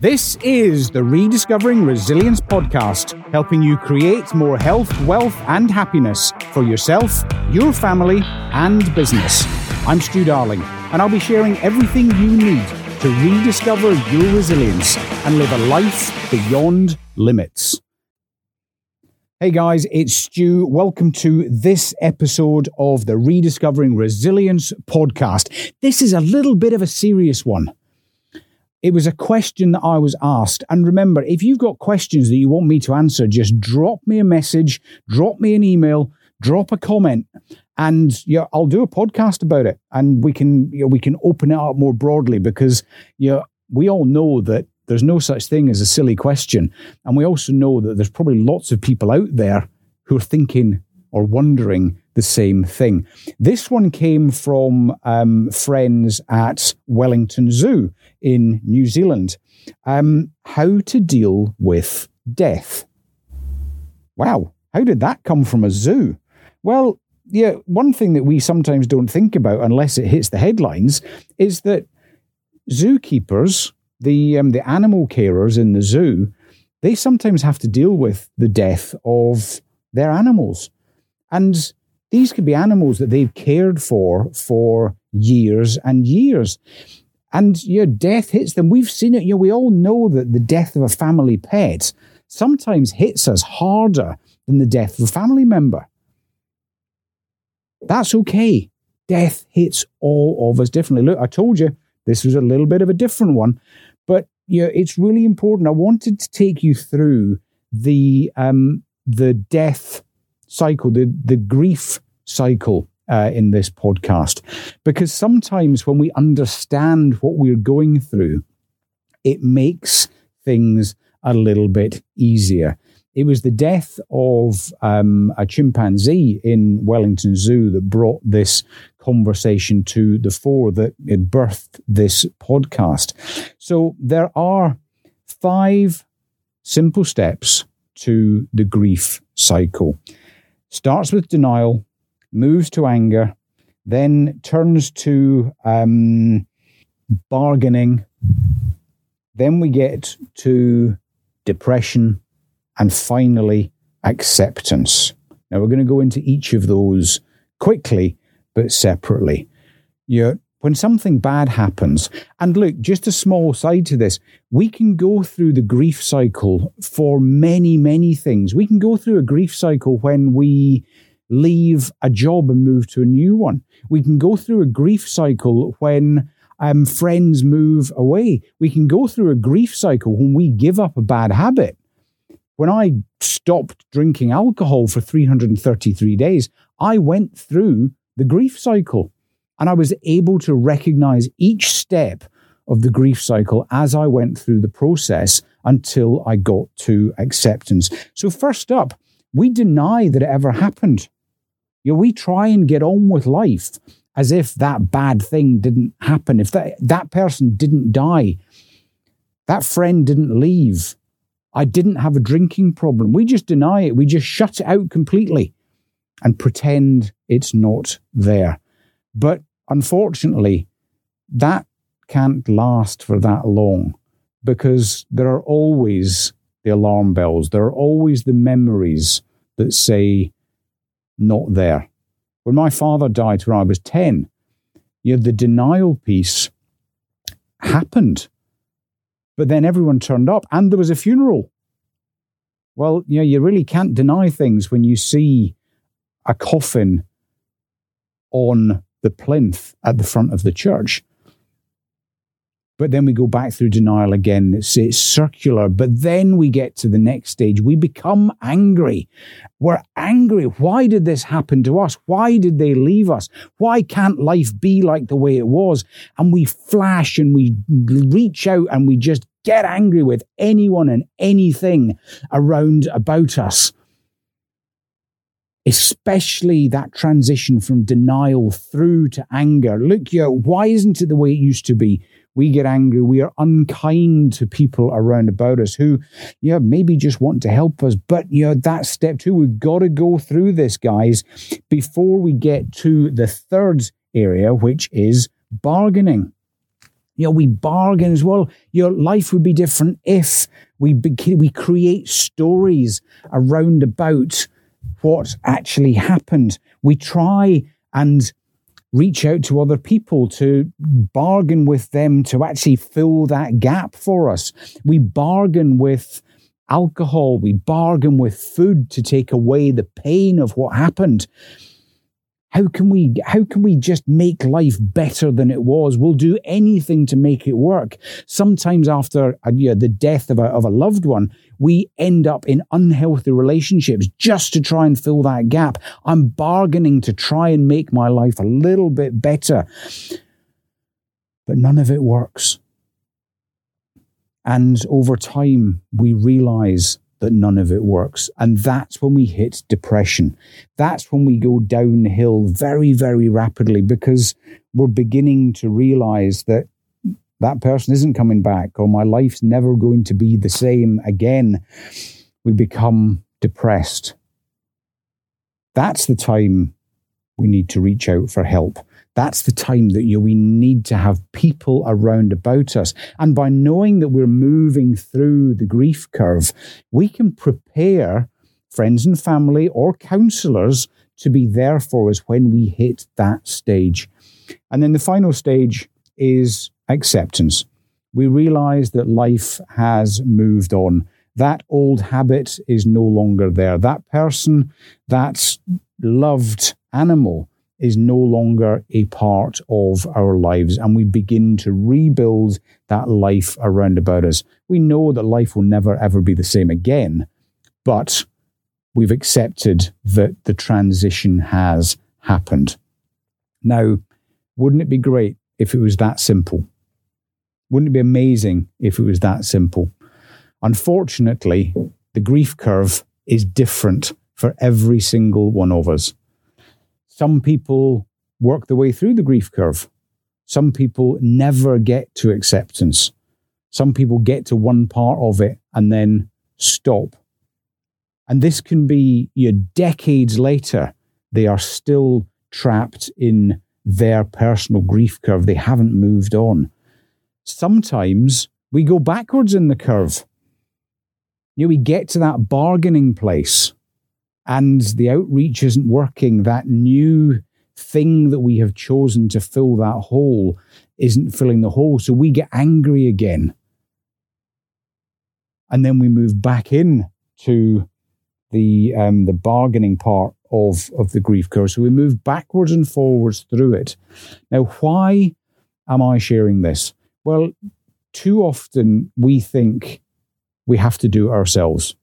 This is the Rediscovering Resilience podcast, helping you create more health, wealth, and happiness for yourself, your family, and business. I'm Stu Darling, and I'll be sharing everything you need to rediscover your resilience and live a life beyond limits. Hey guys, it's Stu. Welcome to this episode of the Rediscovering Resilience podcast. This is a little bit of a serious one. It was a question that I was asked. And remember, if you've got questions that you want me to answer, just drop me a message, drop me an email, drop a comment, and yeah, I'll do a podcast about it. And we can you know, we can open it up more broadly because you know, we all know that there's no such thing as a silly question. And we also know that there's probably lots of people out there who are thinking or wondering the same thing. This one came from um, friends at Wellington Zoo in New Zealand. Um, how to deal with death. Wow, how did that come from a zoo? Well, yeah, one thing that we sometimes don't think about unless it hits the headlines is that zookeepers, the um, the animal carers in the zoo, they sometimes have to deal with the death of their animals. And these could be animals that they've cared for for years and years. And your know, death hits them. We've seen it. You know, we all know that the death of a family pet sometimes hits us harder than the death of a family member. That's okay. Death hits all of us differently. Look, I told you this was a little bit of a different one, but you know, it's really important. I wanted to take you through the um, the death cycle, the, the grief cycle uh, in this podcast. Because sometimes when we understand what we're going through, it makes things a little bit easier. It was the death of um, a chimpanzee in Wellington Zoo that brought this conversation to the fore, that it birthed this podcast. So there are five simple steps to the grief cycle starts with denial, moves to anger, then turns to um, bargaining. Then we get to depression and finally acceptance. Now, we're going to go into each of those quickly but separately. you when something bad happens, and look, just a small side to this, we can go through the grief cycle for many, many things. We can go through a grief cycle when we leave a job and move to a new one. We can go through a grief cycle when um, friends move away. We can go through a grief cycle when we give up a bad habit. When I stopped drinking alcohol for 333 days, I went through the grief cycle. And I was able to recognize each step of the grief cycle as I went through the process until I got to acceptance. So, first up, we deny that it ever happened. You know, we try and get on with life as if that bad thing didn't happen, if that, that person didn't die, that friend didn't leave, I didn't have a drinking problem. We just deny it. We just shut it out completely and pretend it's not there. But Unfortunately, that can't last for that long because there are always the alarm bells, there are always the memories that say, not there. When my father died when I was 10, you know, the denial piece happened. But then everyone turned up and there was a funeral. Well, you know, you really can't deny things when you see a coffin on the plinth at the front of the church. But then we go back through denial again. It's, it's, circular. But then we get to the next stage. We become angry. We're angry. Why did this happen to us? Why did they leave us? Why can't life be like the way it was? And we flash and we reach out and we just get angry with anyone and anything around about us especially that transition from denial through to anger. Look, yeah, why isn't it the way it used to be? We get angry. We are unkind to people around about us who, yeah, maybe just want to help us. But, you know, that's step two. We've got to go through this, guys, before we get to the third area, which is bargaining. You know, we bargain as well. Your life would be different if we we create stories around about what actually happened. We try and reach out to other people to bargain with them to actually fill that gap for us. We bargain with alcohol, we bargain with food to take away the pain of what happened. How can we how can we just make life better than it was? We'll do anything to make it work. Sometimes after uh, you know, the death of a, of a loved one, we end up in unhealthy relationships just to try and fill that gap. I'm bargaining to try and make my life a little bit better. But none of it works. And over time, we realize that none of it works. And that's when we hit depression. That's when we go downhill very, very rapidly because we're beginning to realize that that person isn't coming back or my life's never going to be the same again. We become depressed. That's the time we need to reach out for help. That's the time that you we need to have people around about us. And by knowing that we're moving through the grief curve, we can prepare friends and family or counselors to be there for us when we hit that stage. And then the final stage is acceptance. We realize that life has moved on. That old habit is no longer there. That person, that loved animal, is no longer a part of our lives and we begin to rebuild that life around about us. We know that life will never ever be the same again, but we've accepted that the transition has happened. Now, wouldn't it be great if it was that simple? Wouldn't it be amazing if it was that simple? Unfortunately, the grief curve is different for every single one of us. Some people work their way through the grief curve. Some people never get to acceptance. Some people get to one part of it and then stop. And this can be you know, decades later, they are still trapped in their personal grief curve. They haven't moved on. Sometimes we go backwards in the curve. You know, we get to that bargaining place and the outreach isn't working, that new thing that we have chosen to fill that hole isn't filling the hole. So we get angry again. And then we move back in to the um, the bargaining part of, of the grief curve. So we move backwards and forwards through it. Now, why am I sharing this? Well, too often we think we have to do it ourselves.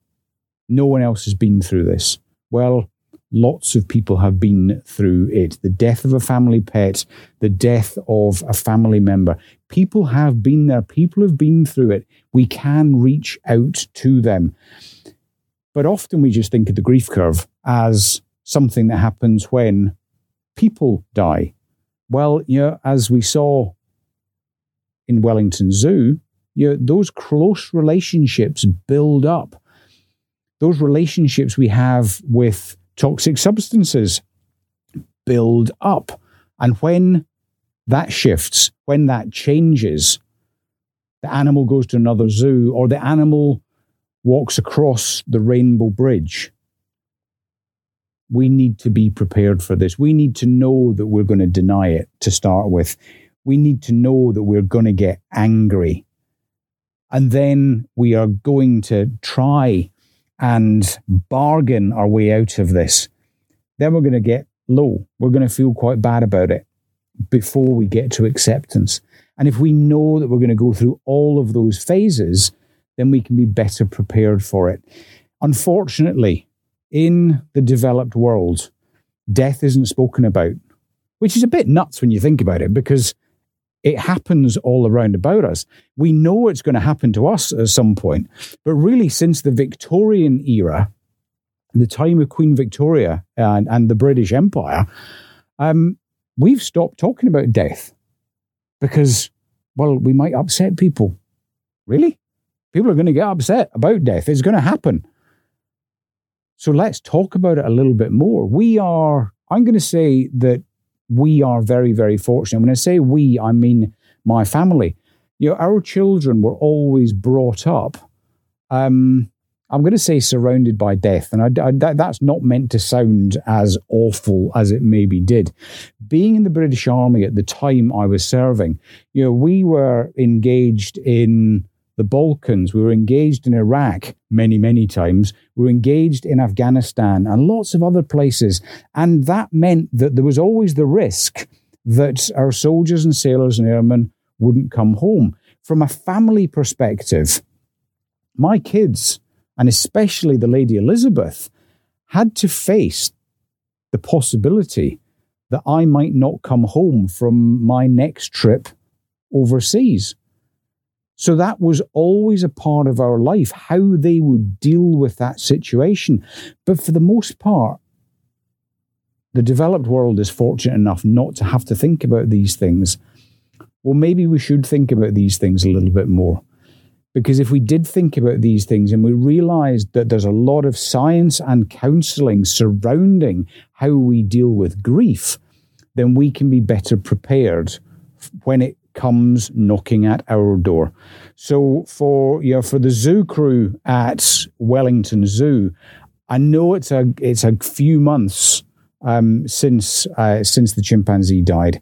No one else has been through this. Well, lots of people have been through it. The death of a family pet, the death of a family member. People have been there, people have been through it. We can reach out to them. But often we just think of the grief curve as something that happens when people die. Well, you know, as we saw in Wellington Zoo, you know, those close relationships build up those relationships we have with toxic substances build up. And when that shifts, when that changes, the animal goes to another zoo or the animal walks across the rainbow bridge. We need to be prepared for this. We need to know that we're going to deny it to start with. We need to know that we're going to get angry. And then we are going to try and bargain our way out of this, then we're going to get low. We're going to feel quite bad about it before we get to acceptance. And if we know that we're going to go through all of those phases, then we can be better prepared for it. Unfortunately, in the developed world, death isn't spoken about, which is a bit nuts when you think about it, because it happens all around about us. We know it's going to happen to us at some point. But really, since the Victorian era, the time of Queen Victoria and, and the British Empire, um, we've stopped talking about death because, well, we might upset people. Really? People are going to get upset about death. It's going to happen. So let's talk about it a little bit more. We are, I'm going to say that we are very, very fortunate. When I say we, I mean my family. you know, our children were always brought up. Um, I'm going to say surrounded by death, and I, I, that's not meant to sound as awful as it maybe did. Being in the British Army at the time I was serving, you know, we were engaged in the Balkans, we were engaged in Iraq many, many times, we were engaged in Afghanistan and lots of other places, and that meant that there was always the risk that our soldiers and sailors and airmen wouldn't come home. From a family perspective, my kids and especially the Lady Elizabeth, had to face the possibility that I might not come home from my next trip overseas. So that was always a part of our life, how they would deal with that situation. But for the most part, the developed world is fortunate enough not to have to think about these things. Well, maybe we should think about these things a little bit more. Because if we did think about these things and we realized that there's a lot of science and counseling surrounding how we deal with grief, then we can be better prepared when it comes knocking at our door. So for you know for the zoo crew at Wellington Zoo, I know it's a it's a few months um, since uh, since the chimpanzee died,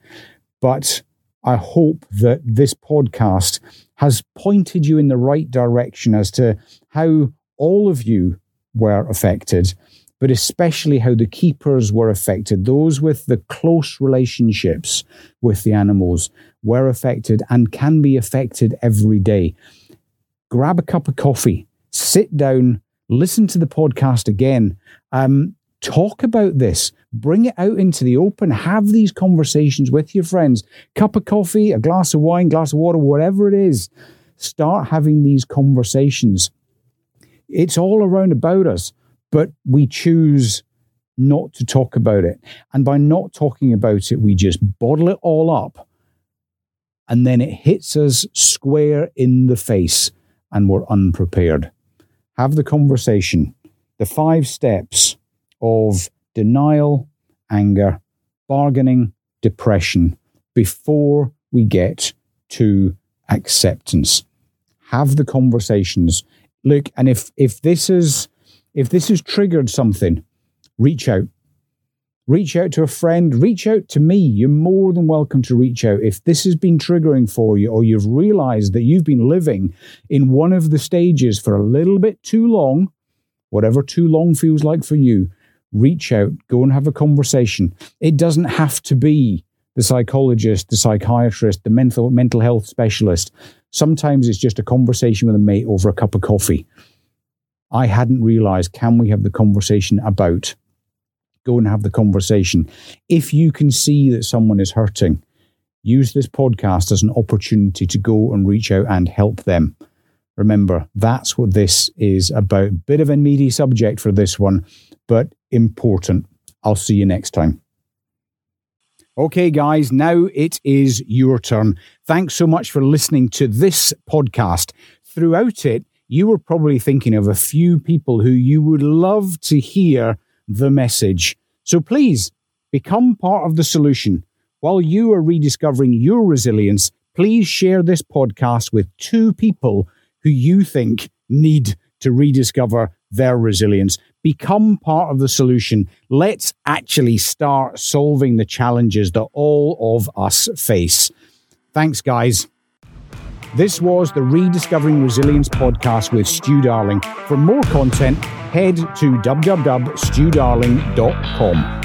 but I hope that this podcast has pointed you in the right direction as to how all of you were affected, but especially how the keepers were affected. Those with the close relationships with the animals were affected and can be affected every day. Grab a cup of coffee, sit down, listen to the podcast again. Um, talk about this bring it out into the open have these conversations with your friends cup of coffee a glass of wine glass of water whatever it is start having these conversations it's all around about us but we choose not to talk about it and by not talking about it we just bottle it all up and then it hits us square in the face and we're unprepared have the conversation the five steps of denial, anger, bargaining, depression before we get to acceptance. Have the conversations. Look, and if if this is if this has triggered something, reach out. Reach out to a friend, reach out to me. You're more than welcome to reach out. If this has been triggering for you, or you've realized that you've been living in one of the stages for a little bit too long, whatever too long feels like for you, reach out, go and have a conversation. It doesn't have to be the psychologist, the psychiatrist, the mental mental health specialist. Sometimes it's just a conversation with a mate over a cup of coffee. I hadn't realized can we have the conversation about go and have the conversation. If you can see that someone is hurting, use this podcast as an opportunity to go and reach out and help them. Remember, that's what this is about. Bit of a meaty subject for this one, but important. I'll see you next time. Okay, guys, now it is your turn. Thanks so much for listening to this podcast. Throughout it, you were probably thinking of a few people who you would love to hear the message. So please become part of the solution. While you are rediscovering your resilience, please share this podcast with two people who you think need to rediscover their resilience. Become part of the solution. Let's actually start solving the challenges that all of us face. Thanks, guys. This was the Rediscovering Resilience podcast with Stu Darling. For more content, head to www.studarling.com.